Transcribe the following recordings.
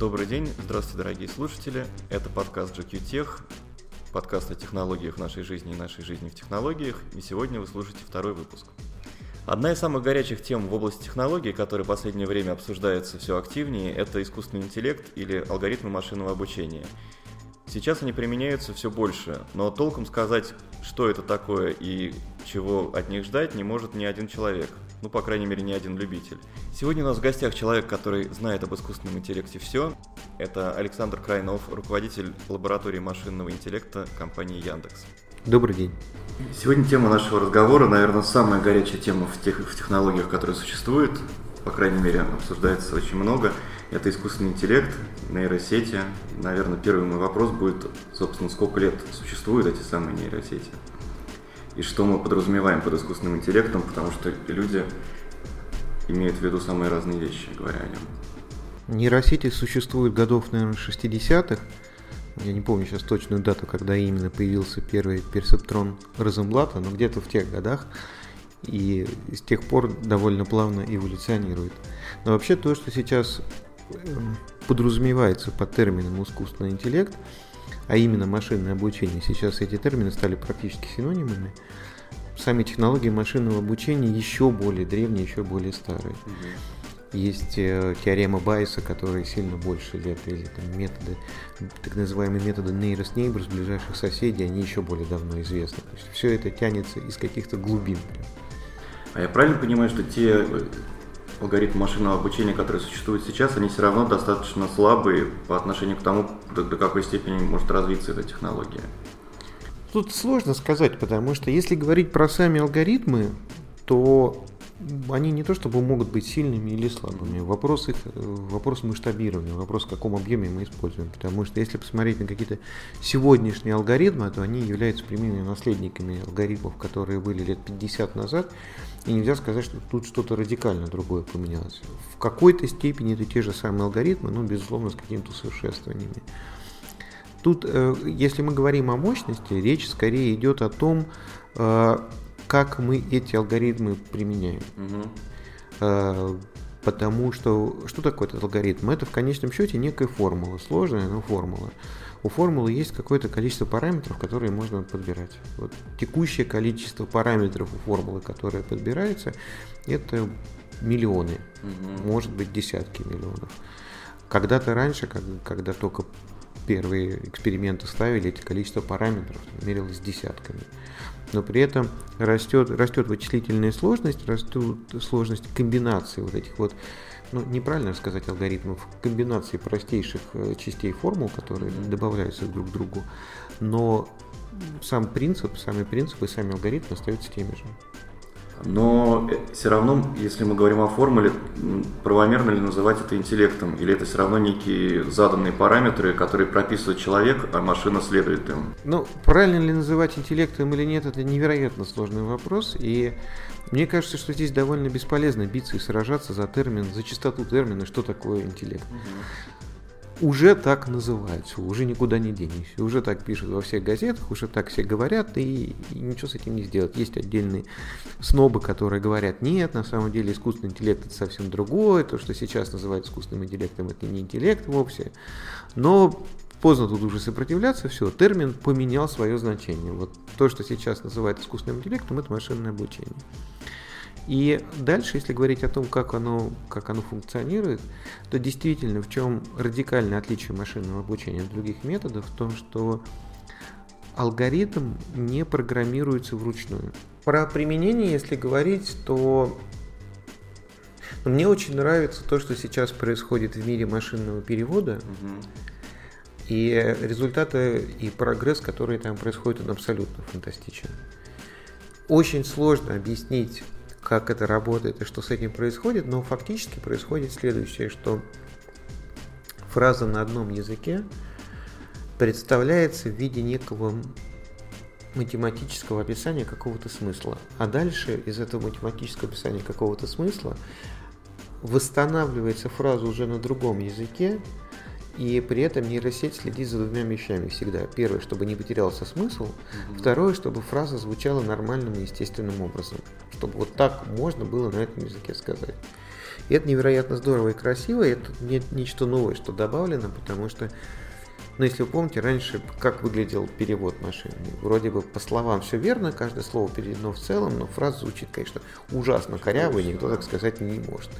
Добрый день, здравствуйте, дорогие слушатели. Это подкаст GQ Tech, подкаст о технологиях нашей жизни и нашей жизни в технологиях. И сегодня вы слушаете второй выпуск. Одна из самых горячих тем в области технологий, которая в последнее время обсуждается все активнее, это искусственный интеллект или алгоритмы машинного обучения. Сейчас они применяются все больше, но толком сказать, что это такое и чего от них ждать, не может ни один человек. Ну, по крайней мере, ни один любитель. Сегодня у нас в гостях человек, который знает об искусственном интеллекте все. Это Александр Крайнов, руководитель лаборатории машинного интеллекта компании Яндекс. Добрый день. Сегодня тема нашего разговора, наверное, самая горячая тема в тех в технологиях, которые существуют. По крайней мере, обсуждается очень много. Это искусственный интеллект, нейросети. Наверное, первый мой вопрос будет, собственно, сколько лет существуют эти самые нейросети? И что мы подразумеваем под искусственным интеллектом, потому что люди имеют в виду самые разные вещи, говоря о нем. Нейросети существуют годов, наверное, 60-х. Я не помню сейчас точную дату, когда именно появился первый персептрон Розенблата, но где-то в тех годах. И с тех пор довольно плавно эволюционирует. Но вообще то, что сейчас эм, подразумевается под термином искусственный интеллект, а именно машинное обучение, сейчас эти термины стали практически синонимами. Сами технологии машинного обучения еще более древние, еще более старые. Угу. Есть э, теорема Байса, которая сильно больше лет, или там методы, так называемые методы nearest neighbors, ближайших соседей, они еще более давно известны. То есть все это тянется из каких-то глубин. А я правильно понимаю, что те алгоритмы машинного обучения, которые существуют сейчас, они все равно достаточно слабые по отношению к тому, до, до какой степени может развиться эта технология? Тут сложно сказать, потому что если говорить про сами алгоритмы, то они не то чтобы могут быть сильными или слабыми. Вопрос их, вопрос масштабирования, вопрос в каком объеме мы используем. Потому что если посмотреть на какие-то сегодняшние алгоритмы, то они являются прямыми наследниками алгоритмов, которые были лет 50 назад. И нельзя сказать, что тут что-то радикально другое поменялось. В какой-то степени это те же самые алгоритмы, но безусловно с какими-то усовершенствованиями. Тут, э, если мы говорим о мощности, речь скорее идет о том, э, как мы эти алгоритмы применяем. Угу. Потому что что такое этот алгоритм? Это в конечном счете некая формула, сложная, но формула. У формулы есть какое-то количество параметров, которые можно подбирать. Вот текущее количество параметров у формулы, которые подбираются, это миллионы, угу. может быть десятки миллионов. Когда-то раньше, когда только первые эксперименты ставили, эти количество параметров мерилось десятками. Но при этом растет, растет вычислительная сложность, растут сложность комбинации вот этих вот, ну, неправильно сказать алгоритмов, комбинации простейших э, частей формул, которые добавляются друг к другу, но сам принцип, сами принципы, сами алгоритмы остаются теми же. Но э, все равно, если мы говорим о формуле, правомерно ли называть это интеллектом? Или это все равно некие заданные параметры, которые прописывает человек, а машина следует им? Ну, правильно ли называть интеллектом или нет, это невероятно сложный вопрос. И мне кажется, что здесь довольно бесполезно биться и сражаться за термин, за чистоту термина, что такое интеллект. Угу уже так называется, уже никуда не денешься, уже так пишут во всех газетах, уже так все говорят, и, и ничего с этим не сделать. Есть отдельные снобы, которые говорят, нет, на самом деле искусственный интеллект это совсем другое, то, что сейчас называют искусственным интеллектом, это не интеллект вовсе. Но поздно тут уже сопротивляться, все, термин поменял свое значение. Вот то, что сейчас называют искусственным интеллектом, это машинное обучение. И дальше, если говорить о том, как оно, как оно функционирует, то действительно в чем радикальное отличие машинного обучения от других методов, в том, что алгоритм не программируется вручную. Про применение, если говорить, то мне очень нравится то, что сейчас происходит в мире машинного перевода. Угу. И результаты и прогресс, который там происходит, он абсолютно фантастичен. Очень сложно объяснить как это работает и что с этим происходит, но фактически происходит следующее, что фраза на одном языке представляется в виде некого математического описания какого-то смысла. А дальше из этого математического описания какого-то смысла восстанавливается фраза уже на другом языке, и при этом нейросеть следит за двумя вещами всегда. Первое, чтобы не потерялся смысл. Второе, чтобы фраза звучала нормальным и естественным образом. Чтобы вот так можно было на этом языке сказать. И это невероятно здорово и красиво, и это не, нечто новое, что добавлено, потому что, ну, если вы помните, раньше как выглядел перевод машины? Вроде бы по словам все верно, каждое слово переведено в целом, но фраза звучит, конечно, ужасно коряво, и никто так сказать не может.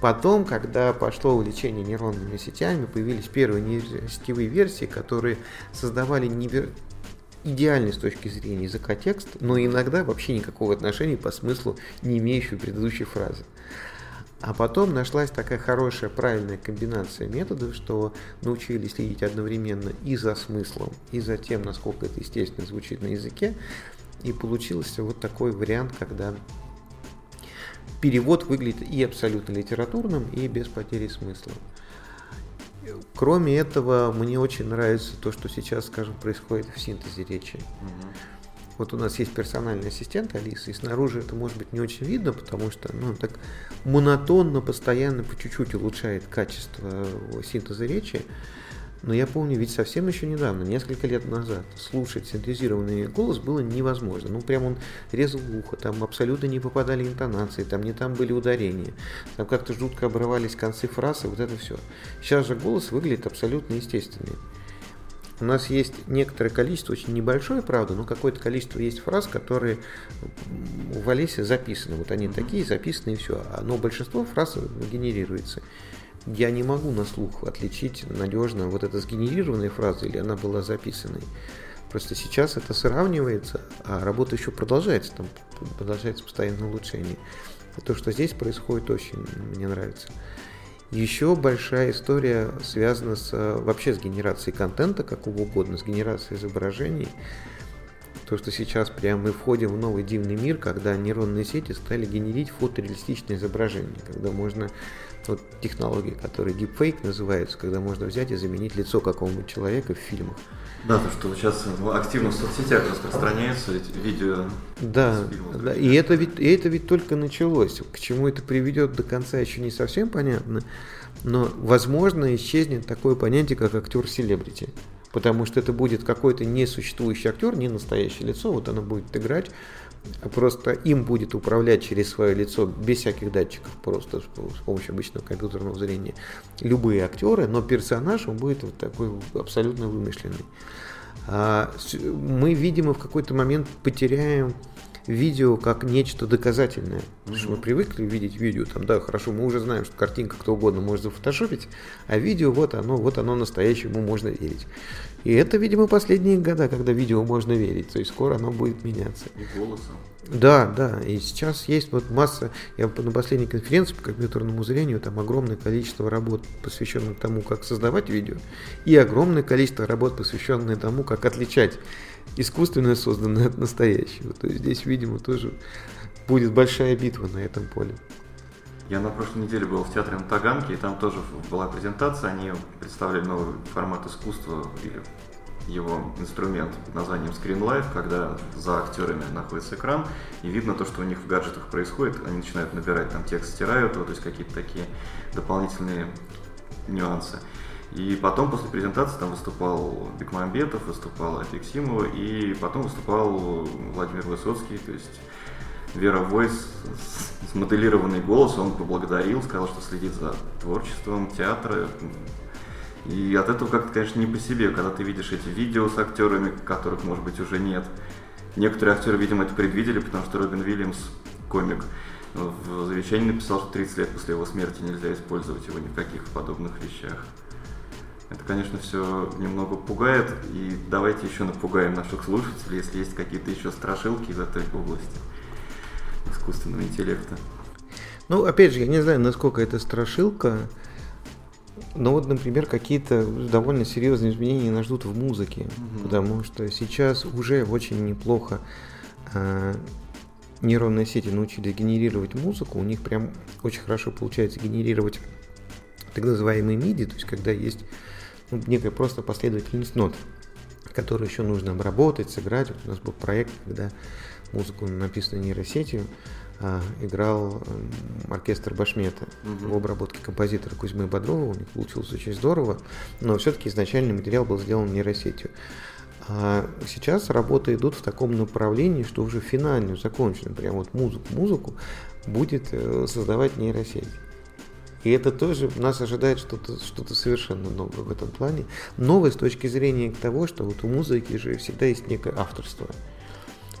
Потом, когда пошло увлечение нейронными сетями, появились первые сетевые версии, которые создавали невер... идеальный с точки зрения языка текст, но иногда вообще никакого отношения по смыслу не имеющий предыдущей фразы. А потом нашлась такая хорошая, правильная комбинация методов, что научились следить одновременно и за смыслом, и за тем, насколько это естественно звучит на языке. И получился вот такой вариант, когда перевод выглядит и абсолютно литературным, и без потери смысла. Кроме этого, мне очень нравится то, что сейчас, скажем, происходит в синтезе речи. Угу. Вот у нас есть персональный ассистент Алиса, и снаружи это может быть не очень видно, потому что ну, так монотонно, постоянно, по чуть-чуть улучшает качество синтеза речи. Но я помню, ведь совсем еще недавно, несколько лет назад, слушать синтезированный голос было невозможно. Ну, прям он резал ухо, там абсолютно не попадали интонации, там не там были ударения, там как-то жутко обрывались концы фраз, и вот это все. Сейчас же голос выглядит абсолютно естественный. У нас есть некоторое количество, очень небольшое, правда, но какое-то количество есть фраз, которые в Алисе записаны. Вот они такие, записаны и все. Но большинство фраз генерируется я не могу на слух отличить надежно, вот это сгенерированная фраза или она была записанной. Просто сейчас это сравнивается, а работа еще продолжается, там продолжается постоянное улучшение. И то, что здесь происходит, очень мне нравится. Еще большая история связана с, вообще с генерацией контента, какого угодно, с генерацией изображений. То, что сейчас прямо мы входим в новый дивный мир, когда нейронные сети стали генерить фотореалистичные изображения, когда можно вот технологии, которые deepfake называются, когда можно взять и заменить лицо какого-нибудь человека в фильмах. Да, то, что сейчас активно в соцсетях распространяется эти видео. Да, да и, это ведь, и это ведь только началось. К чему это приведет до конца еще не совсем понятно, но, возможно, исчезнет такое понятие, как актер-селебрити. Потому что это будет какой-то несуществующий актер, не настоящее лицо, вот оно будет играть Просто им будет управлять через свое лицо без всяких датчиков, просто с помощью обычного компьютерного зрения, любые актеры, но персонаж он будет вот такой абсолютно вымышленный. А, мы, видимо, в какой-то момент потеряем видео как нечто доказательное. Потому что мы привыкли видеть видео, там, да, хорошо, мы уже знаем, что картинка кто угодно может зафотошопить, а видео, вот оно, вот оно настоящее, ему можно верить. И это, видимо, последние года, когда видео можно верить, то есть скоро оно будет меняться. И голосом. Да, да, и сейчас есть вот масса, я на последней конференции по компьютерному зрению, там огромное количество работ, посвященных тому, как создавать видео, и огромное количество работ, посвященных тому, как отличать искусственное созданное от настоящего. То есть здесь, видимо, тоже будет большая битва на этом поле. Я на прошлой неделе был в театре на Таганке, и там тоже была презентация, они представляли новый формат искусства или его инструмент под названием Screen Life, когда за актерами находится экран, и видно то, что у них в гаджетах происходит, они начинают набирать там текст, стирают его, то есть какие-то такие дополнительные нюансы. И потом после презентации там выступал Бекмамбетов, выступал Афиксимова, и потом выступал Владимир Высоцкий, то есть Вера Войс, смоделированный голос, он поблагодарил, сказал, что следит за творчеством театра. И от этого как-то, конечно, не по себе, когда ты видишь эти видео с актерами, которых, может быть, уже нет. Некоторые актеры, видимо, это предвидели, потому что Робин Уильямс, комик, в завещании написал, что 30 лет после его смерти нельзя использовать его ни в каких подобных вещах. Это, конечно, все немного пугает, и давайте еще напугаем наших слушателей, если есть какие-то еще страшилки в этой области искусственного интеллекта. Ну, опять же, я не знаю, насколько это страшилка, но вот, например, какие-то довольно серьезные изменения нас ждут в музыке, угу. потому что сейчас уже очень неплохо э, нейронные сети научились генерировать музыку, у них прям очень хорошо получается генерировать так называемые MIDI, то есть когда есть ну, некая просто последовательность нот, которую еще нужно обработать, сыграть. Вот у нас был проект, когда музыку, написанную нейросетью, а, играл оркестр Башмета угу. в обработке композитора Кузьмы Бодрова. У них получилось очень здорово, но все-таки изначальный материал был сделан нейросетью. А сейчас работы идут в таком направлении, что уже финально закончено, прям вот музыку, музыку будет э, создавать нейросеть. И это тоже нас ожидает что-то что совершенно новое в этом плане. Новое с точки зрения того, что вот у музыки же всегда есть некое авторство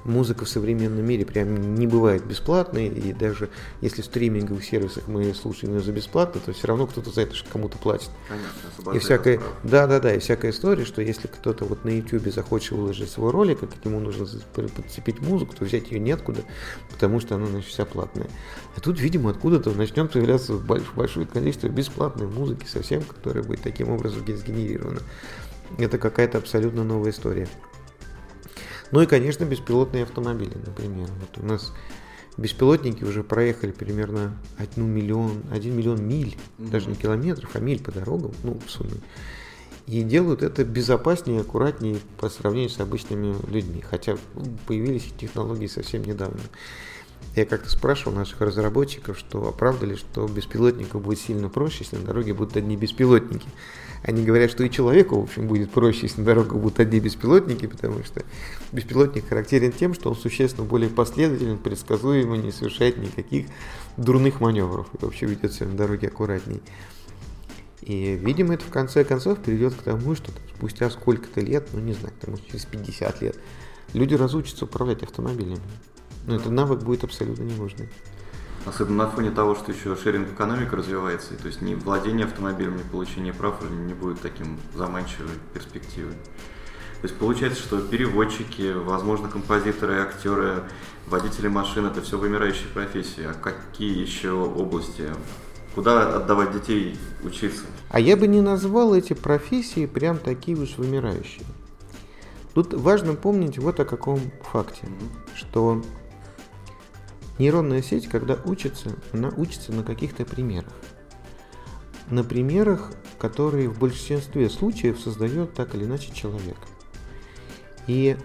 музыка в современном мире прям не бывает бесплатной, и даже если в стриминговых сервисах мы слушаем ее за бесплатно, то все равно кто-то за это кому-то платит. Конечно, и всякая, да, да, да, и всякая история, что если кто-то вот на YouTube захочет выложить свой ролик, и к нему нужно подцепить музыку, то взять ее неоткуда, потому что она значит, вся платная. А тут, видимо, откуда-то начнет появляться большое количество бесплатной музыки совсем, которая будет таким образом сгенерирована. Это какая-то абсолютно новая история. Ну и, конечно, беспилотные автомобили, например. Вот у нас беспилотники уже проехали примерно 1 миллион, 1 миллион миль, mm-hmm. даже не километров, а миль по дорогам, ну, в сумме. И делают это безопаснее, аккуратнее по сравнению с обычными людьми. Хотя появились технологии совсем недавно. Я как-то спрашивал наших разработчиков, что оправдали, что беспилотнику будет сильно проще, если на дороге будут одни беспилотники. Они говорят, что и человеку, в общем, будет проще, если на дорогах будут одни беспилотники, потому что беспилотник характерен тем, что он существенно более последователен, предсказуемый, не совершает никаких дурных маневров и вообще ведет себя на дороге аккуратней. И, видимо, это в конце концов приведет к тому, что там, спустя сколько-то лет, ну не знаю, там, через 50 лет, люди разучатся управлять автомобилями. Но ну, этот навык будет абсолютно не нужный. Особенно на фоне того, что еще шеринг экономика развивается, и то есть ни владение автомобилем, ни получение прав уже не будет таким заманчивой перспективой. То есть получается, что переводчики, возможно, композиторы, актеры, водители машин – это все вымирающие профессии. А какие еще области? Куда отдавать детей учиться? А я бы не назвал эти профессии прям такие уж вымирающие. Тут важно помнить вот о каком факте, mm-hmm. что Нейронная сеть, когда учится, она учится на каких-то примерах. На примерах, которые в большинстве случаев создает так или иначе человек. И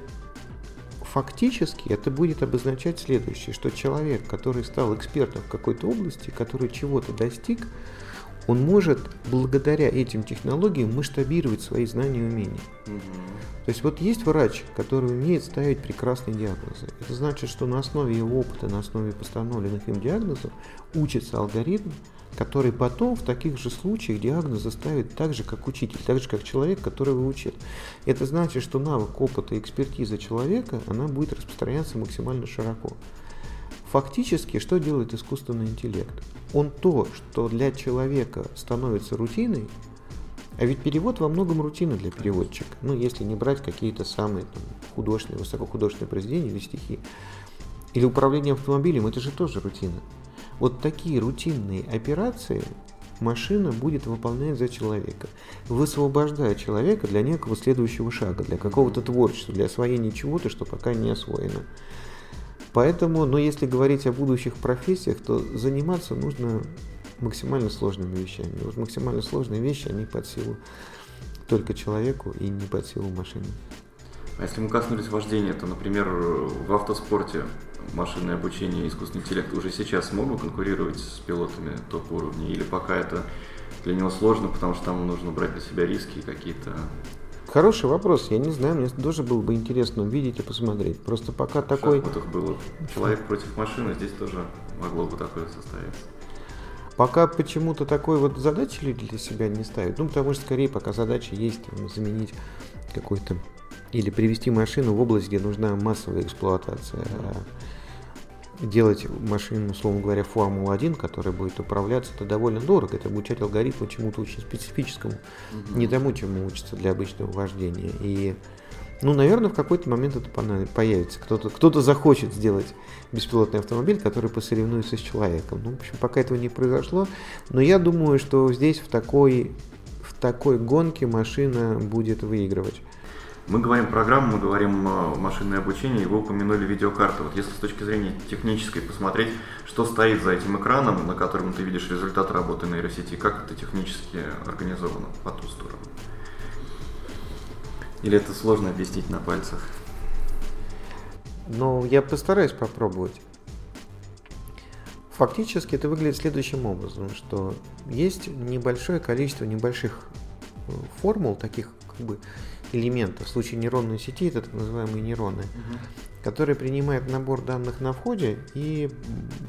фактически это будет обозначать следующее, что человек, который стал экспертом в какой-то области, который чего-то достиг, он может благодаря этим технологиям масштабировать свои знания и умения. Угу. То есть вот есть врач, который умеет ставить прекрасные диагнозы. Это значит, что на основе его опыта, на основе постановленных им диагнозов учится алгоритм, который потом в таких же случаях диагнозы ставит так же, как учитель, так же, как человек, который его учит. Это значит, что навык опыта и экспертиза человека, она будет распространяться максимально широко. Фактически, что делает искусственный интеллект? Он то, что для человека становится рутиной, а ведь перевод во многом рутина для переводчика. Ну, если не брать какие-то самые там, художественные, высокохудожественные произведения или стихи. Или управление автомобилем, это же тоже рутина. Вот такие рутинные операции машина будет выполнять за человека, высвобождая человека для некого следующего шага, для какого-то творчества, для освоения чего-то, что пока не освоено. Поэтому, но если говорить о будущих профессиях, то заниматься нужно максимально сложными вещами. Вот максимально сложные вещи, они под силу только человеку и не под силу машины. А если мы коснулись вождения, то, например, в автоспорте машинное обучение и искусственный интеллект уже сейчас могут конкурировать с пилотами топ-уровня? Или пока это для него сложно, потому что там нужно брать на себя риски какие-то Хороший вопрос. Я не знаю, мне тоже было бы интересно увидеть и посмотреть. Просто пока в такой... В было человек против машины, здесь тоже могло бы такое состояться. Пока почему-то такой вот задачи люди для себя не ставят. Ну, потому что скорее пока задача есть заменить какой-то или привести машину в область, где нужна массовая эксплуатация. А делать машину, условно говоря, Формулу-1, которая будет управляться, это довольно дорого. Это обучать алгоритму чему-то очень специфическому, угу. не тому, чему учится для обычного вождения. И, ну, наверное, в какой-то момент это появится. Кто-то кто захочет сделать беспилотный автомобиль, который посоревнуется с человеком. Ну, в общем, пока этого не произошло. Но я думаю, что здесь в такой, в такой гонке машина будет выигрывать. Мы говорим программу, мы говорим э, машинное обучение, вы упомянули видеокарту. Вот если с точки зрения технической посмотреть, что стоит за этим экраном, на котором ты видишь результат работы нейросети, как это технически организовано по ту сторону? Или это сложно объяснить на пальцах? Ну, я постараюсь попробовать. Фактически это выглядит следующим образом, что есть небольшое количество небольших э, формул, таких как бы элемента. В случае нейронной сети это так называемые нейроны, угу. которые принимают набор данных на входе и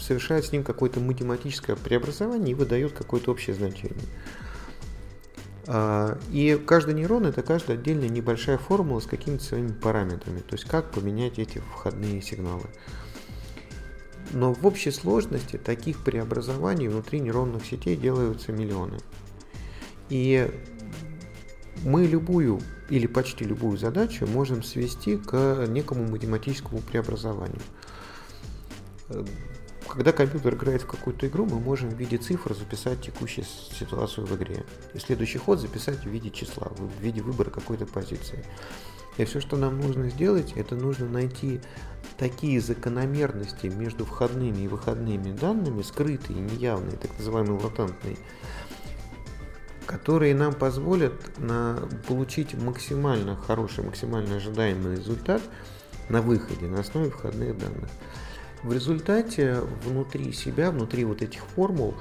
совершают с ним какое-то математическое преобразование и выдают какое-то общее значение. А, и каждый нейрон это каждая отдельная небольшая формула с какими-то своими параметрами, то есть как поменять эти входные сигналы. Но в общей сложности таких преобразований внутри нейронных сетей делаются миллионы. И мы любую или почти любую задачу можем свести к некому математическому преобразованию. Когда компьютер играет в какую-то игру, мы можем в виде цифр записать текущую ситуацию в игре. И следующий ход записать в виде числа, в виде выбора какой-то позиции. И все, что нам нужно сделать, это нужно найти такие закономерности между входными и выходными данными, скрытые, неявные, так называемые латентные, которые нам позволят на, получить максимально хороший, максимально ожидаемый результат на выходе на основе входных данных. В результате внутри себя, внутри вот этих формул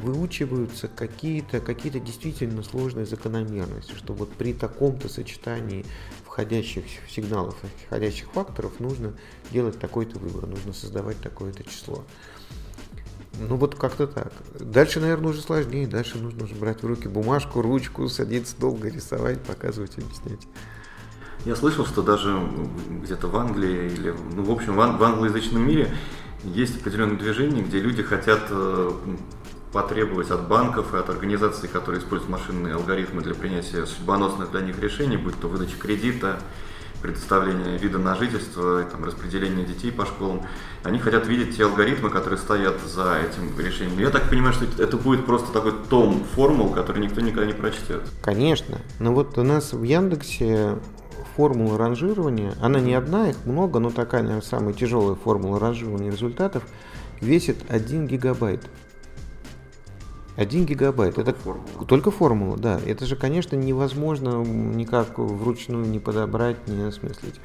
выучиваются какие-то какие действительно сложные закономерности, что вот при таком-то сочетании входящих сигналов, входящих факторов нужно делать такой-то выбор, нужно создавать такое-то число. Ну вот как-то так. Дальше, наверное, уже сложнее. Дальше нужно уже брать в руки бумажку, ручку, садиться долго рисовать, показывать, объяснять. Я слышал, что даже где-то в Англии или, ну, в общем, в, ан- в англоязычном мире есть определенные движения, где люди хотят э, потребовать от банков и от организаций, которые используют машинные алгоритмы для принятия судьбоносных для них решений, будь то выдача кредита, предоставление вида на жительство, там, распределение детей по школам, они хотят видеть те алгоритмы, которые стоят за этим решением. Я так понимаю, что это будет просто такой том формул, который никто никогда не прочтет. Конечно. Но вот у нас в Яндексе формула ранжирования, она не одна, их много, но такая, наверное, самая тяжелая формула ранжирования результатов весит 1 гигабайт. 1 гигабайт. Только это формула. только формула, да. Это же, конечно, невозможно никак вручную не подобрать, не осмыслить.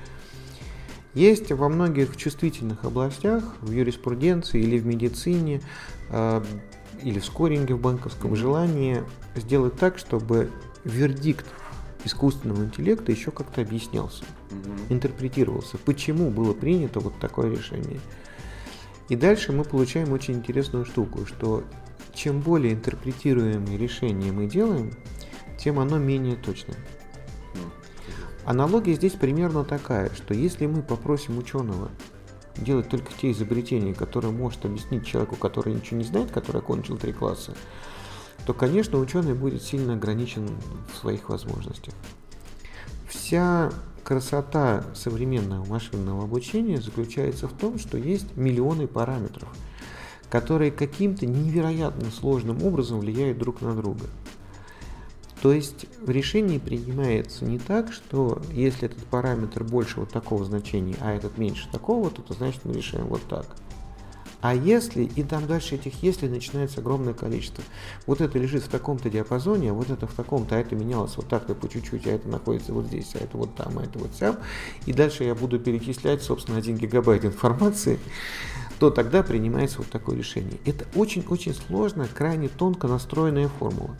Есть во многих чувствительных областях, в юриспруденции или в медицине, э, или в скоринге в банковском желании сделать так, чтобы вердикт искусственного интеллекта еще как-то объяснялся, угу. интерпретировался, почему было принято вот такое решение. И дальше мы получаем очень интересную штуку, что чем более интерпретируемые решения мы делаем, тем оно менее точное. Аналогия здесь примерно такая, что если мы попросим ученого делать только те изобретения, которые может объяснить человеку, который ничего не знает, который окончил три класса, то, конечно, ученый будет сильно ограничен в своих возможностях. Вся красота современного машинного обучения заключается в том, что есть миллионы параметров – которые каким-то невероятно сложным образом влияют друг на друга. То есть решение принимается не так, что если этот параметр больше вот такого значения, а этот меньше такого, то, то значит мы решаем вот так. А если, и там дальше этих если начинается огромное количество. Вот это лежит в таком-то диапазоне, а вот это в таком-то, а это менялось вот так-то по чуть-чуть, а это находится вот здесь, а это вот там, а это вот там. И дальше я буду перечислять, собственно, 1 гигабайт информации то тогда принимается вот такое решение. Это очень-очень сложная, крайне тонко настроенная формула.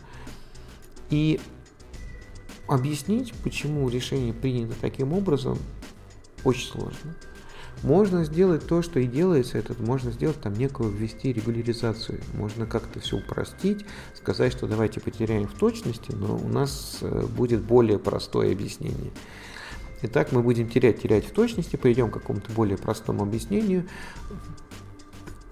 И объяснить, почему решение принято таким образом, очень сложно. Можно сделать то, что и делается, это можно сделать там некую ввести регуляризацию. Можно как-то все упростить, сказать, что давайте потеряем в точности, но у нас э, будет более простое объяснение. Итак, мы будем терять, терять в точности, перейдем к какому-то более простому объяснению,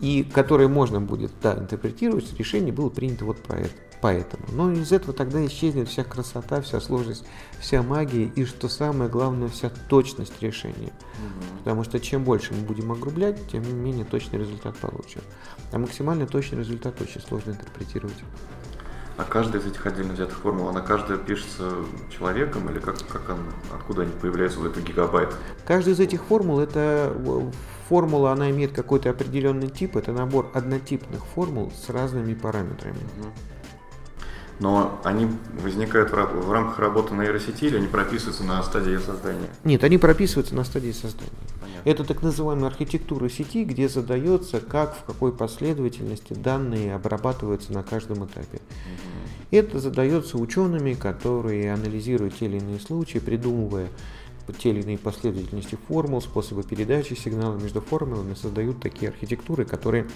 и которое можно будет да, интерпретировать, решение было принято вот это, поэтому. Но из этого тогда исчезнет вся красота, вся сложность, вся магия и, что самое главное, вся точность решения. Угу. Потому что чем больше мы будем огрублять, тем менее точный результат получим. А максимально точный результат очень сложно интерпретировать. А каждая из этих отдельно взятых формул, она каждая пишется человеком или как, как она, откуда они появляются в этот гигабайт? Каждая из этих формул это формула, она имеет какой-то определенный тип, это набор однотипных формул с разными параметрами. Но они возникают в рамках работы на нейросети или они прописываются на стадии создания? Нет, они прописываются на стадии создания. Понятно. Это так называемая архитектура сети, где задается, как, в какой последовательности данные обрабатываются на каждом этапе. Угу. Это задается учеными, которые анализируют те или иные случаи, придумывая те или иные последовательности формул, способы передачи сигнала между формулами, создают такие архитектуры, которые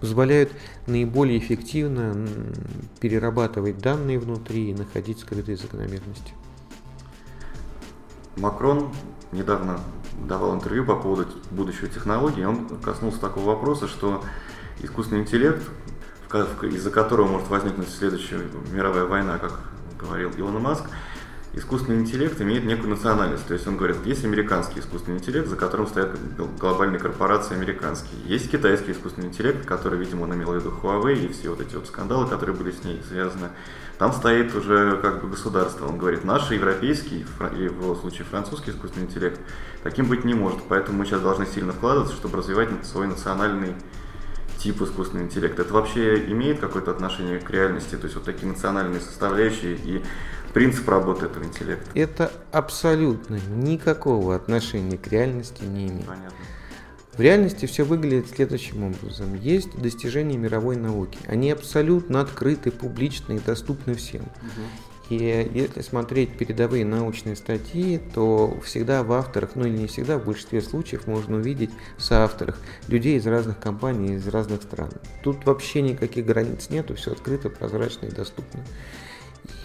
позволяют наиболее эффективно перерабатывать данные внутри и находить скрытые закономерности. Макрон недавно давал интервью по поводу будущего технологии, он коснулся такого вопроса, что искусственный интеллект, из-за которого может возникнуть следующая мировая война, как говорил Илон Маск, искусственный интеллект имеет некую национальность. То есть он говорит, есть американский искусственный интеллект, за которым стоят глобальные корпорации американские. Есть китайский искусственный интеллект, который, видимо, он имел в виду Huawei и все вот эти вот скандалы, которые были с ней связаны. Там стоит уже как бы государство. Он говорит, наш европейский, или в его случае французский искусственный интеллект, таким быть не может. Поэтому мы сейчас должны сильно вкладываться, чтобы развивать свой национальный тип искусственного интеллекта. Это вообще имеет какое-то отношение к реальности? То есть вот такие национальные составляющие и принцип работы этого интеллекта? Это абсолютно никакого отношения к реальности не имеет. Понятно. В реальности все выглядит следующим образом. Есть достижения мировой науки. Они абсолютно открыты, публичны и доступны всем. Угу. И если смотреть передовые научные статьи, то всегда в авторах, ну или не всегда, в большинстве случаев можно увидеть в соавторах людей из разных компаний, из разных стран. Тут вообще никаких границ нету, все открыто, прозрачно и доступно.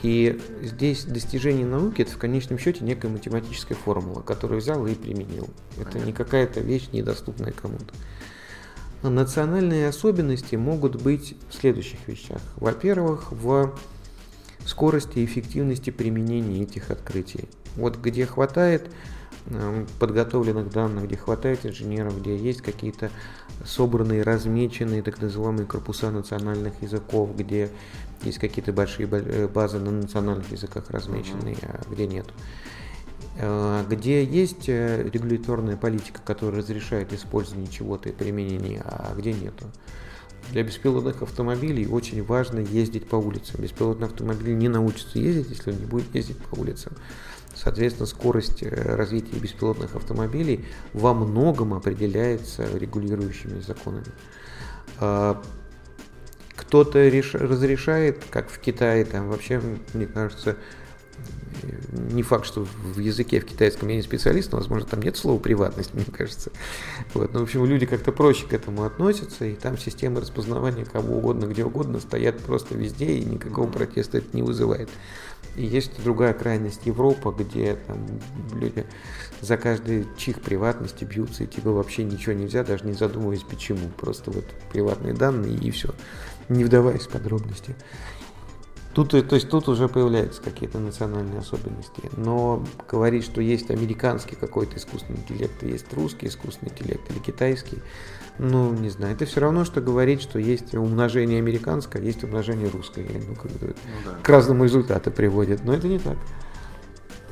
И здесь достижение науки это в конечном счете некая математическая формула, которую взял и применил. Это не какая-то вещь, недоступная кому-то. Национальные особенности могут быть в следующих вещах. Во-первых, в скорости и эффективности применения этих открытий. Вот где хватает Эм, подготовленных данных, где хватает инженеров, где есть какие-то собранные, размеченные так называемые корпуса национальных языков, где есть какие-то большие э, базы на национальных языках размеченные, а где нет. Э, где есть э, регуляторная политика, которая разрешает использование чего-то и применение, а где нету. Для беспилотных автомобилей очень важно ездить по улицам. Беспилотный автомобиль не научится ездить, если он не будет ездить по улицам. Соответственно, скорость э, развития беспилотных автомобилей во многом определяется регулирующими законами. А, кто-то реш... разрешает, как в Китае, там вообще, мне кажется, не факт, что в языке в китайском я не специалист, но, возможно, там нет слова приватность, мне кажется. Вот. Но, в общем, люди как-то проще к этому относятся, и там системы распознавания кого угодно, где угодно стоят просто везде, и никакого протеста это не вызывает. И есть другая крайность Европа, где там люди за каждый чих приватности бьются, и тебе вообще ничего нельзя, даже не задумываясь почему. Просто вот приватные данные и все, не вдаваясь в подробности. Тут, то есть тут уже появляются какие-то национальные особенности. Но говорить, что есть американский какой-то искусственный интеллект, есть русский искусственный интеллект или китайский, ну, не знаю. Это все равно, что говорить, что есть умножение американское, есть умножение русское. Ну, как ну, да. К разному результату приводит. Но это не так.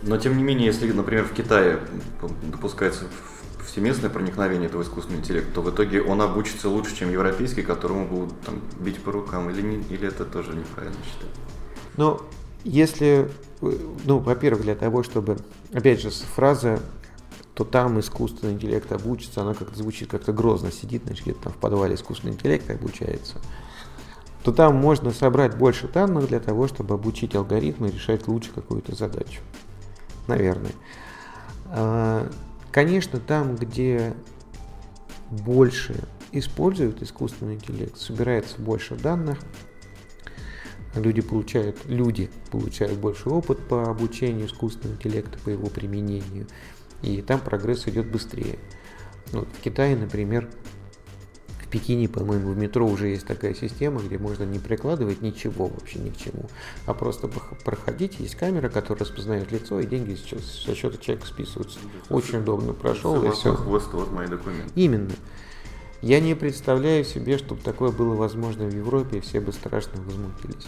Но тем не менее, если, например, в Китае допускается всеместное проникновение этого искусственного интеллекта, то в итоге он обучится лучше, чем европейский, которому будут там, бить по рукам, или, не, или это тоже неправильно считать? Ну, если, ну, во-первых, для того, чтобы, опять же, фраза то там искусственный интеллект обучится, она как-то звучит как-то грозно, сидит, значит, где-то там в подвале искусственный интеллект обучается, то там можно собрать больше данных для того, чтобы обучить алгоритмы решать лучше какую-то задачу. Наверное. А, конечно, там, где больше используют искусственный интеллект, собирается больше данных, люди получают, люди получают больше опыт по обучению искусственного интеллекта, по его применению, и там прогресс идет быстрее. Вот в Китае, например, в Пекине, по-моему, в метро уже есть такая система, где можно не прикладывать ничего вообще ни к чему, а просто проходить. Есть камера, которая распознает лицо, и деньги со счета человека списываются. Очень удобно. Прошел и все. Хвост, вот мои документы. Именно. Я не представляю себе, чтобы такое было возможно в Европе, и все бы страшно возмутились.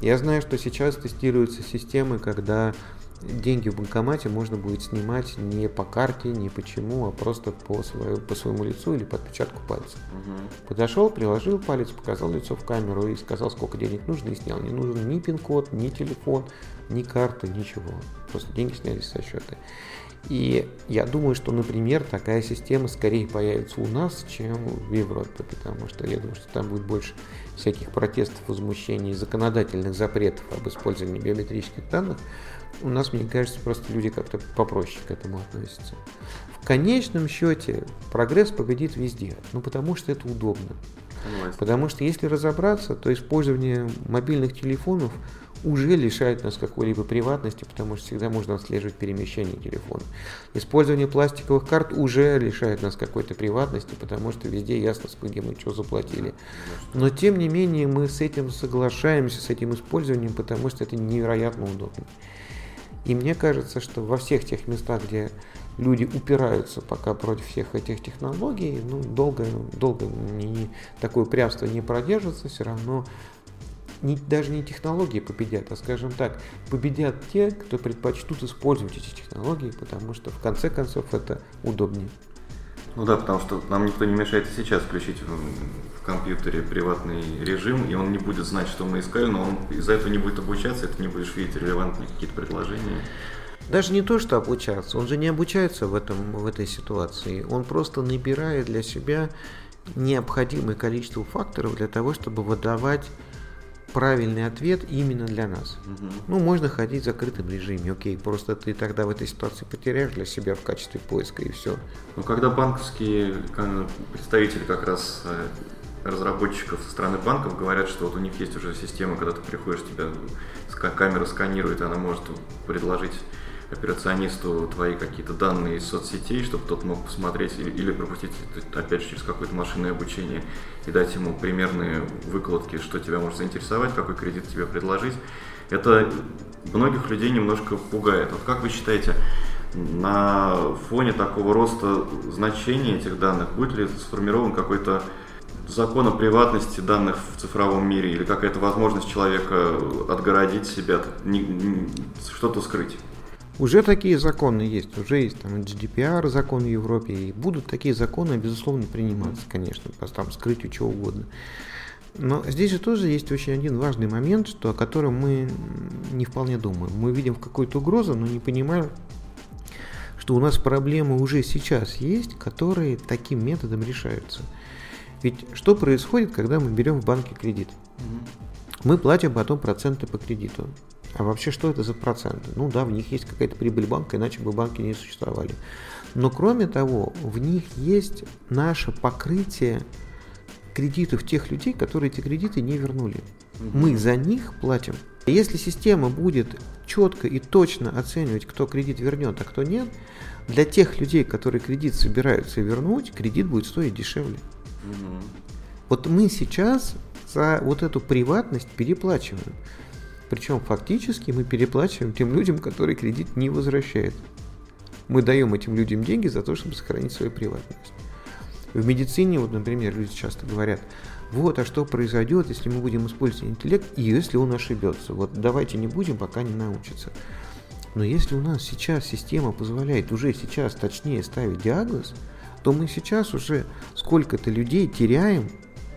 Я знаю, что сейчас тестируются системы, когда деньги в банкомате можно будет снимать не по карте, не почему, а просто по, свою, по своему лицу или по отпечатку пальца. Угу. Подошел, приложил палец, показал лицо в камеру и сказал, сколько денег нужно, и снял. Не нужен ни пин-код, ни телефон, ни карты, ничего. Просто деньги снялись со счета. И я думаю, что, например, такая система скорее появится у нас, чем в Европе, потому что я думаю, что там будет больше всяких протестов, возмущений, законодательных запретов об использовании биометрических данных. У нас, мне кажется, просто люди как-то попроще к этому относятся. В конечном счете прогресс победит везде, ну потому что это удобно. Потому что если разобраться, то использование мобильных телефонов уже лишает нас какой-либо приватности, потому что всегда можно отслеживать перемещение телефона. Использование пластиковых карт уже лишает нас какой-то приватности, потому что везде ясно, где мы что заплатили. Но тем не менее мы с этим соглашаемся, с этим использованием, потому что это невероятно удобно. И мне кажется, что во всех тех местах, где люди упираются пока против всех этих технологий, ну, долго, долго не, такое упрямство не продержится, все равно не, даже не технологии победят, а, скажем так, победят те, кто предпочтут использовать эти технологии, потому что в конце концов это удобнее. Ну да, потому что нам никто не мешает и сейчас включить в, в компьютере приватный режим, и он не будет знать, что мы искали, но он из-за этого не будет обучаться, это не будешь видеть релевантные какие-то предложения. Даже не то, что обучаться, он же не обучается в, этом, в этой ситуации, он просто набирает для себя необходимое количество факторов для того, чтобы выдавать правильный ответ именно для нас. Угу. Ну, можно ходить в закрытом режиме, окей, просто ты тогда в этой ситуации потеряешь для себя в качестве поиска и все. Ну, когда банковские представители как раз э, разработчиков со стороны банков говорят, что вот у них есть уже система, когда ты приходишь, тебя камера сканирует, и она может предложить операционисту твои какие-то данные из соцсетей, чтобы тот мог посмотреть или, или пропустить, опять же, через какое-то машинное обучение и дать ему примерные выкладки, что тебя может заинтересовать, какой кредит тебе предложить. Это многих людей немножко пугает. Вот как вы считаете, на фоне такого роста значения этих данных будет ли сформирован какой-то закон о приватности данных в цифровом мире или какая-то возможность человека отгородить себя, что-то скрыть? Уже такие законы есть, уже есть там GDPR закон в Европе, и будут такие законы, безусловно, приниматься, конечно, по там скрытию чего угодно. Но здесь же тоже есть очень один важный момент, что, о котором мы не вполне думаем. Мы видим какую-то угрозу, но не понимаем, что у нас проблемы уже сейчас есть, которые таким методом решаются. Ведь что происходит, когда мы берем в банке кредит? Мы платим потом проценты по кредиту. А вообще, что это за проценты? Ну да, в них есть какая-то прибыль банка, иначе бы банки не существовали. Но кроме того, в них есть наше покрытие кредитов тех людей, которые эти кредиты не вернули. Мы за них платим. Если система будет четко и точно оценивать, кто кредит вернет, а кто нет, для тех людей, которые кредит собираются вернуть, кредит будет стоить дешевле. Угу. Вот мы сейчас за вот эту приватность переплачиваем. Причем фактически мы переплачиваем тем людям, которые кредит не возвращают. Мы даем этим людям деньги за то, чтобы сохранить свою приватность. В медицине, вот, например, люди часто говорят, вот, а что произойдет, если мы будем использовать интеллект, и если он ошибется. Вот давайте не будем, пока не научится. Но если у нас сейчас система позволяет уже сейчас точнее ставить диагноз, то мы сейчас уже сколько-то людей теряем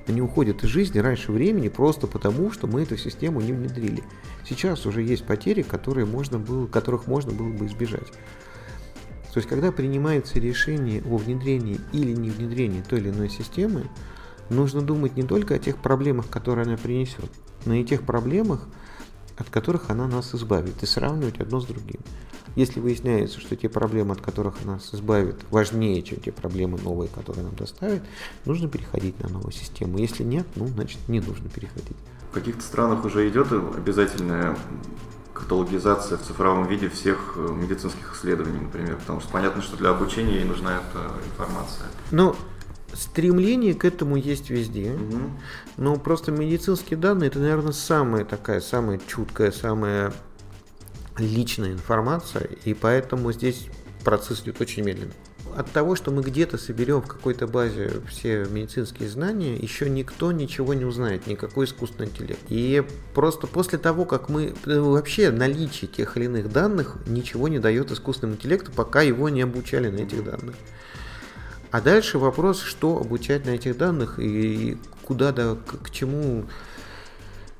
они уходят из жизни раньше времени просто потому, что мы эту систему не внедрили. Сейчас уже есть потери, которые можно было, которых можно было бы избежать. То есть, когда принимается решение о внедрении или не внедрении той или иной системы, нужно думать не только о тех проблемах, которые она принесет, но и тех проблемах, от которых она нас избавит, и сравнивать одно с другим. Если выясняется, что те проблемы, от которых нас избавит, важнее, чем те проблемы новые, которые нам доставят, нужно переходить на новую систему. Если нет, ну, значит, не нужно переходить. В каких-то странах уже идет обязательная каталогизация в цифровом виде всех э, медицинских исследований, например, потому что понятно, что для обучения ей нужна эта информация. Ну, стремление к этому есть везде, угу. но просто медицинские данные это, наверное, самая такая, самая чуткая, самая личная информация, и поэтому здесь процесс идет очень медленно. От того, что мы где-то соберем в какой-то базе все медицинские знания, еще никто ничего не узнает, никакой искусственный интеллект. И просто после того, как мы э, вообще наличие тех или иных данных ничего не дает искусственному интеллекту, пока его не обучали на этих данных. А дальше вопрос, что обучать на этих данных и куда да, к, к чему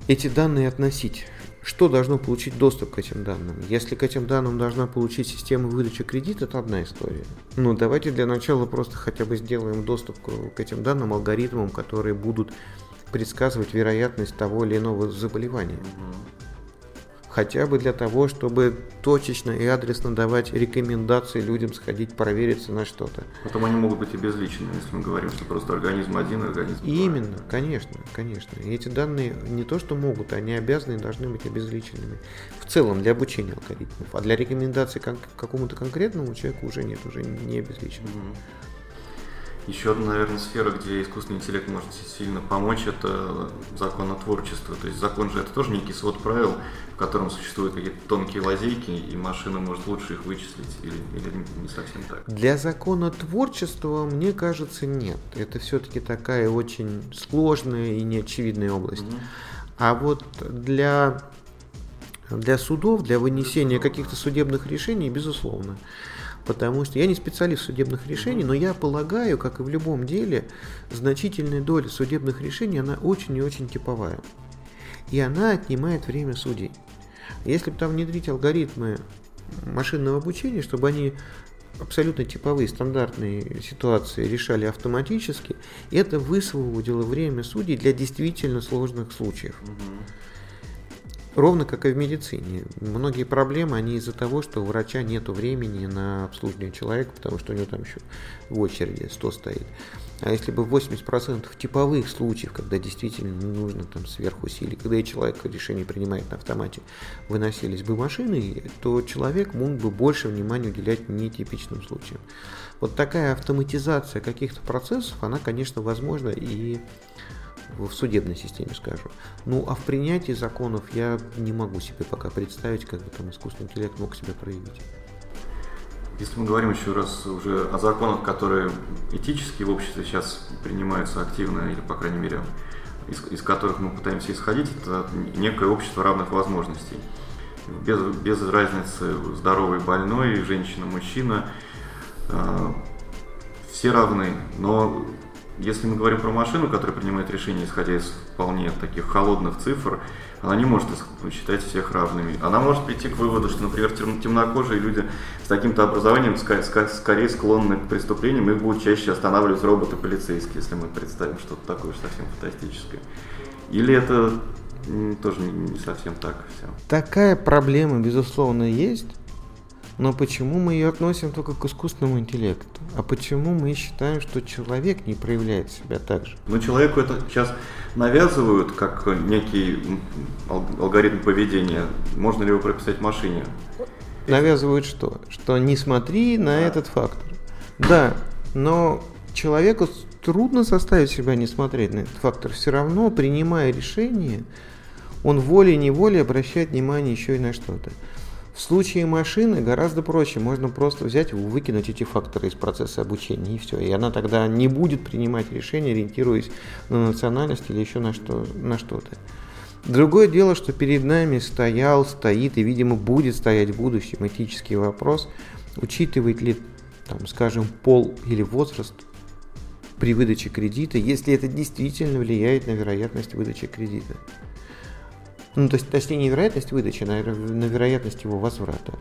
эти данные относить. Что должно получить доступ к этим данным? Если к этим данным должна получить система выдачи кредита, это одна история. Ну, давайте для начала просто хотя бы сделаем доступ к этим данным алгоритмам, которые будут предсказывать вероятность того или иного заболевания хотя бы для того, чтобы точечно и адресно давать рекомендации людям сходить провериться на что-то. Потом они могут быть и безличными, если мы говорим, что просто организм один, организм другой. Именно, конечно, конечно. И эти данные не то, что могут, они обязаны и должны быть обезличенными. В целом для обучения алгоритмов, а для рекомендаций к какому-то конкретному человеку уже нет, уже не обезличено. Угу. Еще одна, наверное, сфера, где искусственный интеллект может сильно помочь, это законотворчество. То есть закон же это тоже некий свод правил, в котором существуют какие-то тонкие лазейки, и машина может лучше их вычислить или, или не совсем так. Для законотворчества, мне кажется, нет. Это все-таки такая очень сложная и неочевидная область. Угу. А вот для, для судов, для вынесения каких-то судебных решений, безусловно. Потому что я не специалист судебных решений, но я полагаю, как и в любом деле, значительная доля судебных решений, она очень и очень типовая. И она отнимает время судей. Если бы там внедрить алгоритмы машинного обучения, чтобы они абсолютно типовые, стандартные ситуации решали автоматически, это высвободило время судей для действительно сложных случаев. Угу. Ровно как и в медицине. Многие проблемы, они из-за того, что у врача нет времени на обслуживание человека, потому что у него там еще в очереди 100 стоит. А если бы 80% типовых случаев, когда действительно не нужно там сверхусилий, когда человек решение принимает на автомате, выносились бы машины, то человек мог бы больше внимания уделять нетипичным случаям. Вот такая автоматизация каких-то процессов, она, конечно, возможна и в судебной системе, скажу. Ну, а в принятии законов я не могу себе пока представить, как бы там искусственный интеллект мог себя проявить. Если мы говорим еще раз уже о законах, которые этически в обществе сейчас принимаются активно, или, по крайней мере, из, из которых мы пытаемся исходить, это некое общество равных возможностей. Без, без разницы здоровый, больной, женщина, мужчина, э, все равны, но если мы говорим про машину, которая принимает решения, исходя из вполне таких холодных цифр, она не может считать всех равными. Она может прийти к выводу, что, например, темнокожие люди с таким-то образованием скорее склонны к преступлениям, их будут чаще останавливать роботы полицейские, если мы представим что-то такое уж совсем фантастическое. Или это тоже не совсем так все. Такая проблема, безусловно, есть. Но почему мы ее относим только к искусственному интеллекту? А почему мы считаем, что человек не проявляет себя так же? Ну, человеку это сейчас навязывают как некий алгоритм поведения. Можно ли его прописать машине? Навязывают что? Что не смотри на да. этот фактор. Да, но человеку трудно заставить себя не смотреть на этот фактор. Все равно, принимая решение, он волей-неволей обращает внимание еще и на что-то. В случае машины гораздо проще. Можно просто взять выкинуть эти факторы из процесса обучения, и все. И она тогда не будет принимать решения, ориентируясь на национальность или еще на, что, на что-то. Другое дело, что перед нами стоял, стоит и, видимо, будет стоять в будущем этический вопрос, учитывает ли, там, скажем, пол или возраст при выдаче кредита, если это действительно влияет на вероятность выдачи кредита. Ну, то есть, точнее, не вероятность выдачи, а на вероятность его возврата.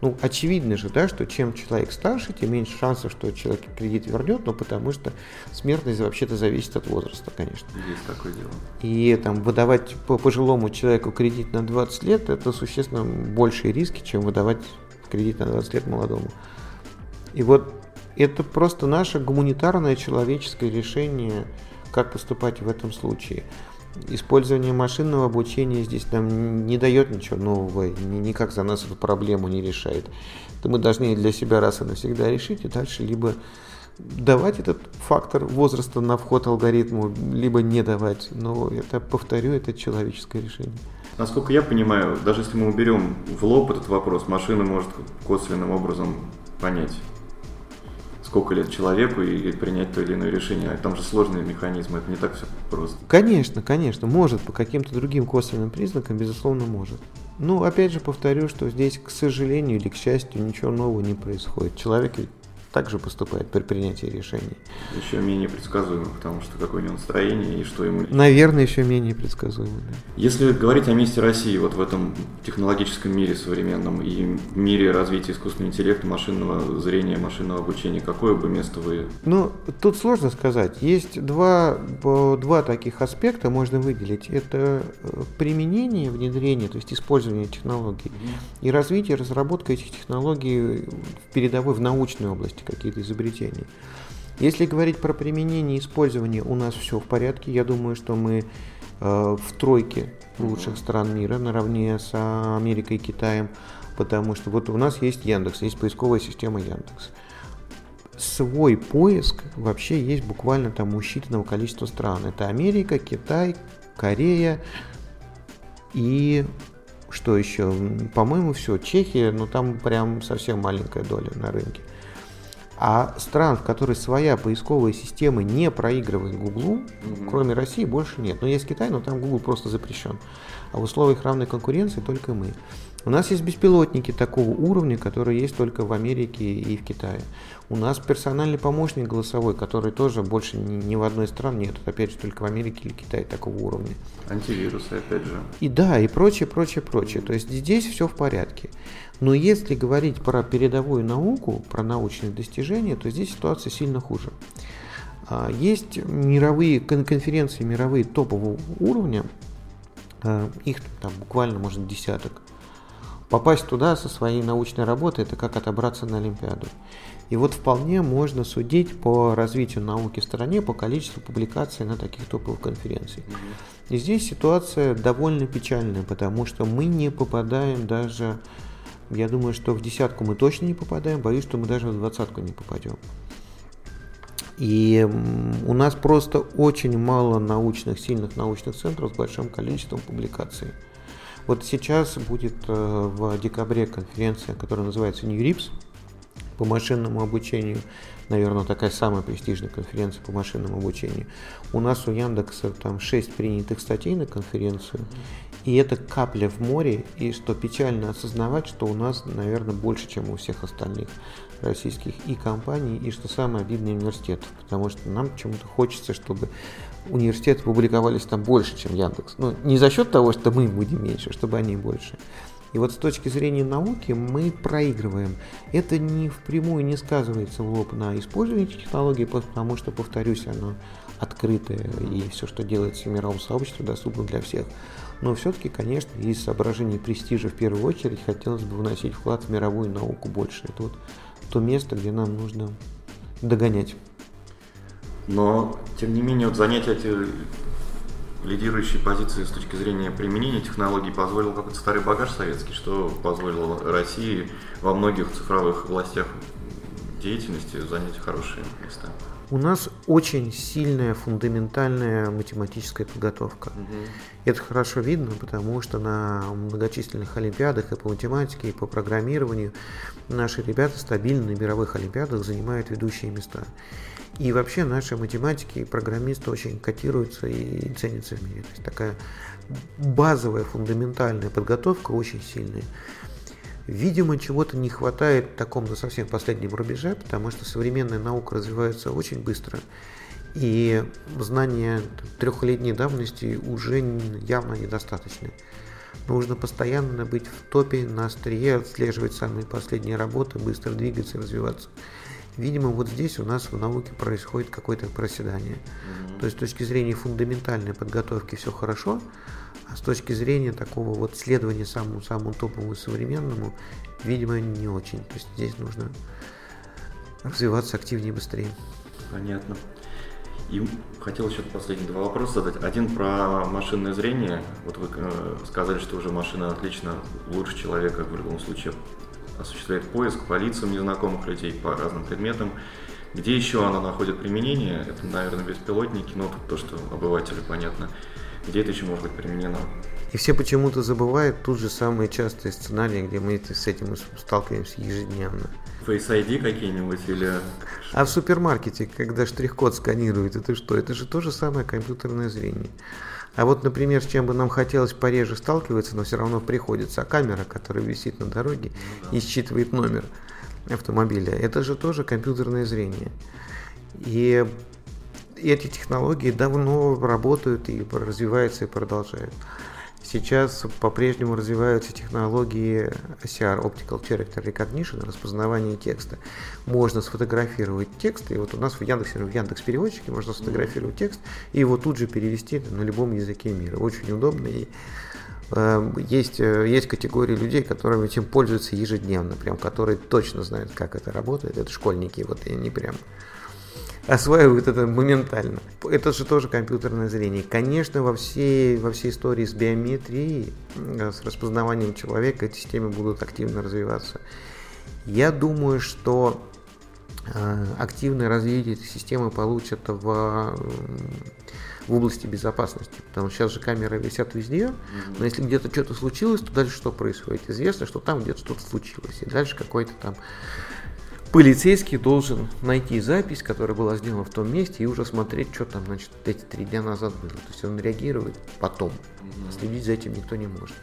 Ну, очевидно же, да, что чем человек старше, тем меньше шансов, что человек кредит вернет, но потому что смертность вообще-то зависит от возраста, конечно. Есть такое дело. И там выдавать по пожилому человеку кредит на 20 лет, это существенно большие риски, чем выдавать кредит на 20 лет молодому. И вот это просто наше гуманитарное человеческое решение, как поступать в этом случае использование машинного обучения здесь нам не дает ничего нового, никак за нас эту проблему не решает. Это мы должны для себя раз и навсегда решить, и дальше либо давать этот фактор возраста на вход алгоритму, либо не давать. Но это, повторю, это человеческое решение. Насколько я понимаю, даже если мы уберем в лоб этот вопрос, машина может косвенным образом понять, сколько лет человеку и, принять то или иное решение. Там же сложные механизмы, это не так все просто. Конечно, конечно, может по каким-то другим косвенным признакам, безусловно, может. Ну, опять же повторю, что здесь, к сожалению или к счастью, ничего нового не происходит. Человек также поступает при принятии решений. Еще менее предсказуемо, потому что какое у него настроение и что ему... Наверное, еще менее предсказуемо. Да. Если говорить о месте России вот в этом технологическом мире современном и мире развития искусственного интеллекта, машинного зрения, машинного обучения, какое бы место вы... Ну, тут сложно сказать. Есть два, два таких аспекта можно выделить. Это э, применение, внедрение, то есть использование технологий и развитие, разработка этих технологий в передовой, в научной области, какие-то изобретения. Если говорить про применение и использование, у нас все в порядке. Я думаю, что мы э, в тройке лучших стран мира наравне с Америкой и Китаем, потому что вот у нас есть Яндекс, есть поисковая система Яндекс. Свой поиск вообще есть буквально там у считанного количества стран. Это Америка, Китай, Корея и что еще? По-моему, все. Чехия, но там прям совсем маленькая доля на рынке. А стран, в которых своя поисковая система не проигрывает Гуглу, mm-hmm. кроме России, больше нет. Но есть Китай, но там Google просто запрещен. А в условиях равной конкуренции только мы. У нас есть беспилотники такого уровня, которые есть только в Америке и в Китае. У нас персональный помощник голосовой, который тоже больше ни, ни в одной стране нет, опять же, только в Америке или Китае такого уровня. Антивирусы, опять же. И да, и прочее, прочее, прочее. То есть здесь все в порядке. Но если говорить про передовую науку, про научные достижения, то здесь ситуация сильно хуже. А, есть мировые конференции, мировые топового уровня, а, их там буквально, может, десяток. Попасть туда со своей научной работой – это как отобраться на Олимпиаду. И вот вполне можно судить по развитию науки в стране, по количеству публикаций на таких топовых конференциях. И здесь ситуация довольно печальная, потому что мы не попадаем даже, я думаю, что в десятку мы точно не попадаем, боюсь, что мы даже в двадцатку не попадем. И у нас просто очень мало научных, сильных научных центров с большим количеством публикаций. Вот сейчас будет э, в декабре конференция, которая называется New RIPS по машинному обучению. Наверное, такая самая престижная конференция по машинному обучению. У нас у Яндекса там 6 принятых статей на конференцию. И это капля в море, и что печально осознавать, что у нас, наверное, больше, чем у всех остальных российских и компаний, и что самое обидное университетов, потому что нам почему-то хочется, чтобы университеты публиковались там больше, чем Яндекс. Ну, не за счет того, что мы будем меньше, а чтобы они больше. И вот с точки зрения науки мы проигрываем. Это не впрямую не сказывается в лоб на использовании технологий, потому что, повторюсь, оно открытое, и все, что делается в мировом сообществе, доступно для всех. Но все-таки, конечно, из соображений престижа в первую очередь хотелось бы вносить вклад в мировую науку больше. Это вот то место, где нам нужно догонять. Но, тем не менее, вот занять эти лидирующие позиции с точки зрения применения технологий позволил какой-то старый багаж советский, что позволило России во многих цифровых областях деятельности занять хорошие места. У нас очень сильная фундаментальная математическая подготовка. Угу. Это хорошо видно, потому что на многочисленных олимпиадах и по математике, и по программированию наши ребята стабильно на мировых олимпиадах занимают ведущие места. И вообще наши математики и программисты очень котируются и ценятся в мире. То есть такая базовая, фундаментальная подготовка очень сильная. Видимо, чего-то не хватает в таком на совсем последнем рубеже, потому что современная наука развивается очень быстро. И знания трехлетней давности уже явно недостаточны. Нужно постоянно быть в топе, на острие, отслеживать самые последние работы, быстро двигаться и развиваться. Видимо, вот здесь у нас в науке происходит какое-то проседание. Mm-hmm. То есть с точки зрения фундаментальной подготовки все хорошо, а с точки зрения такого вот следования самому самому топовому современному, видимо, не очень. То есть здесь нужно развиваться активнее и быстрее. Понятно. И хотел еще последние два вопроса задать. Один про машинное зрение. Вот вы э, сказали, что уже машина отлично лучше человека в любом случае осуществляет поиск по лицам незнакомых людей, по разным предметам. Где еще она находит применение? Это, наверное, беспилотники, но тут то, что обывателю понятно. Где это еще может быть применено? И все почему-то забывают тут же самые частые сценарии, где мы с этим сталкиваемся ежедневно. Face ID какие-нибудь или... А в супермаркете, когда штрих-код сканирует, это что? Это же то же самое компьютерное зрение. А вот, например, с чем бы нам хотелось пореже сталкиваться, но все равно приходится, а камера, которая висит на дороге и считывает номер. автомобиля, это же тоже компьютерное зрение. И эти технологии давно работают и развиваются и продолжают. Сейчас по-прежнему развиваются технологии OCR, Optical Character Recognition, распознавание текста. Можно сфотографировать текст, и вот у нас в Яндексе, в Яндекс переводчике можно сфотографировать текст и его тут же перевести на любом языке мира. Очень удобно и э, есть, э, есть категории людей, которыми этим пользуются ежедневно, прям, которые точно знают, как это работает. Это школьники, вот и они прям осваивают это моментально. Это же тоже компьютерное зрение. Конечно, во всей, во всей истории с биометрией, с распознаванием человека эти системы будут активно развиваться. Я думаю, что э, активное развитие этой системы получат в, в области безопасности. Потому что сейчас же камеры висят везде, но если где-то что-то случилось, то дальше что происходит? Известно, что там где-то что-то случилось. И дальше какой-то там полицейский должен найти запись, которая была сделана в том месте, и уже смотреть, что там, значит, эти три дня назад было. То есть он реагирует потом. Следить за этим никто не может.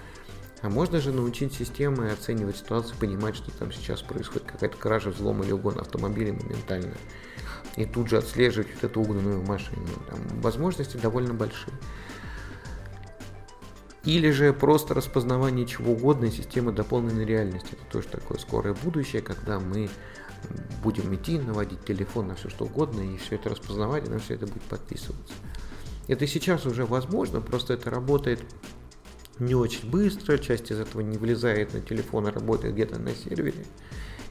А можно же научить системы оценивать ситуацию, понимать, что там сейчас происходит какая-то кража, взлом или угон автомобиля моментально. И тут же отслеживать вот эту угнанную машину. Там возможности довольно большие. Или же просто распознавание чего угодно и системы дополненной реальности. Это тоже такое скорое будущее, когда мы будем идти, наводить телефон на все что угодно, и все это распознавать, и на все это будет подписываться. Это сейчас уже возможно, просто это работает не очень быстро, часть из этого не влезает на телефон, а работает где-то на сервере,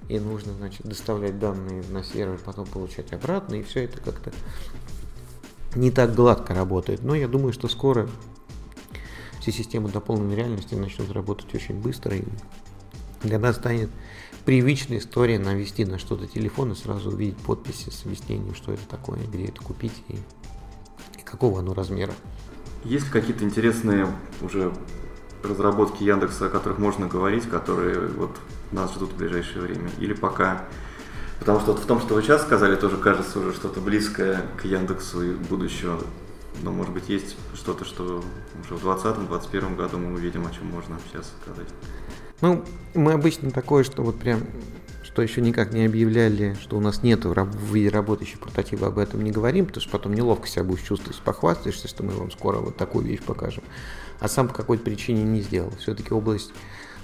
и нужно, значит, доставлять данные на сервер, потом получать обратно, и все это как-то не так гладко работает. Но я думаю, что скоро все системы дополненной реальности начнут работать очень быстро, и для нас станет привычная история навести на что-то телефон и сразу увидеть подписи с объяснением, что это такое, где это купить и, и какого оно размера. Есть какие-то интересные уже разработки Яндекса, о которых можно говорить, которые вот нас ждут в ближайшее время? Или пока Потому что вот в том, что вы сейчас сказали, тоже кажется уже что-то близкое к Яндексу и будущего. Но, может быть, есть что-то, что уже в 2020-2021 году мы увидим, о чем можно сейчас сказать. Ну, мы обычно такое, что вот прям, что еще никак не объявляли, что у нас нет в виде работающего прототипа, об этом не говорим, потому что потом неловко себя будешь чувствовать, похвастаешься, что мы вам скоро вот такую вещь покажем, а сам по какой-то причине не сделал. Все-таки область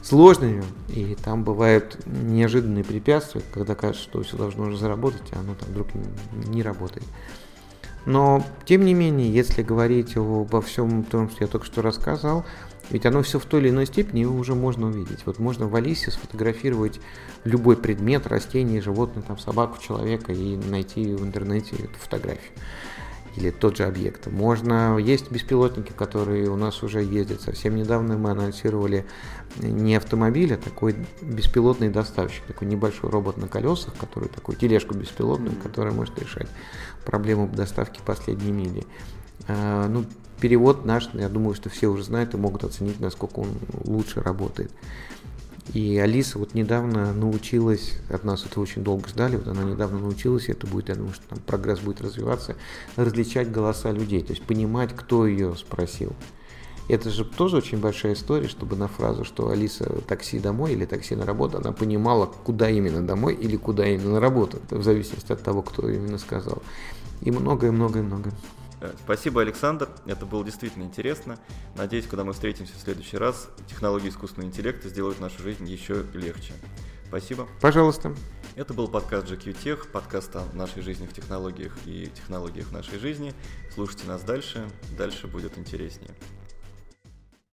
сложная, и там бывают неожиданные препятствия, когда кажется, что все должно уже заработать, а оно там вдруг не работает. Но, тем не менее, если говорить обо всем том, что я только что рассказал, ведь оно все в той или иной степени уже можно увидеть. Вот можно в Алисе сфотографировать любой предмет, растение, животное, там, собаку, человека и найти в интернете эту фотографию или тот же объект. Можно, есть беспилотники, которые у нас уже ездят. Совсем недавно мы анонсировали не автомобиль, а такой беспилотный доставщик, такой небольшой робот на колесах, который такой тележку беспилотную, которая может решать проблему доставки последней мили. А, ну, перевод наш, я думаю, что все уже знают и могут оценить, насколько он лучше работает. И Алиса вот недавно научилась, от нас это очень долго ждали, вот она недавно научилась, и это будет, я думаю, что там прогресс будет развиваться, различать голоса людей, то есть понимать, кто ее спросил. Это же тоже очень большая история, чтобы на фразу, что Алиса такси домой или такси на работу, она понимала, куда именно домой или куда именно на работу, в зависимости от того, кто именно сказал. И многое-многое-многое. Э, спасибо, Александр. Это было действительно интересно. Надеюсь, когда мы встретимся в следующий раз, технологии искусственного интеллекта сделают нашу жизнь еще легче. Спасибо. Пожалуйста. Это был подкаст GQ Tech, подкаст о нашей жизни в технологиях и технологиях нашей жизни. Слушайте нас дальше, дальше будет интереснее.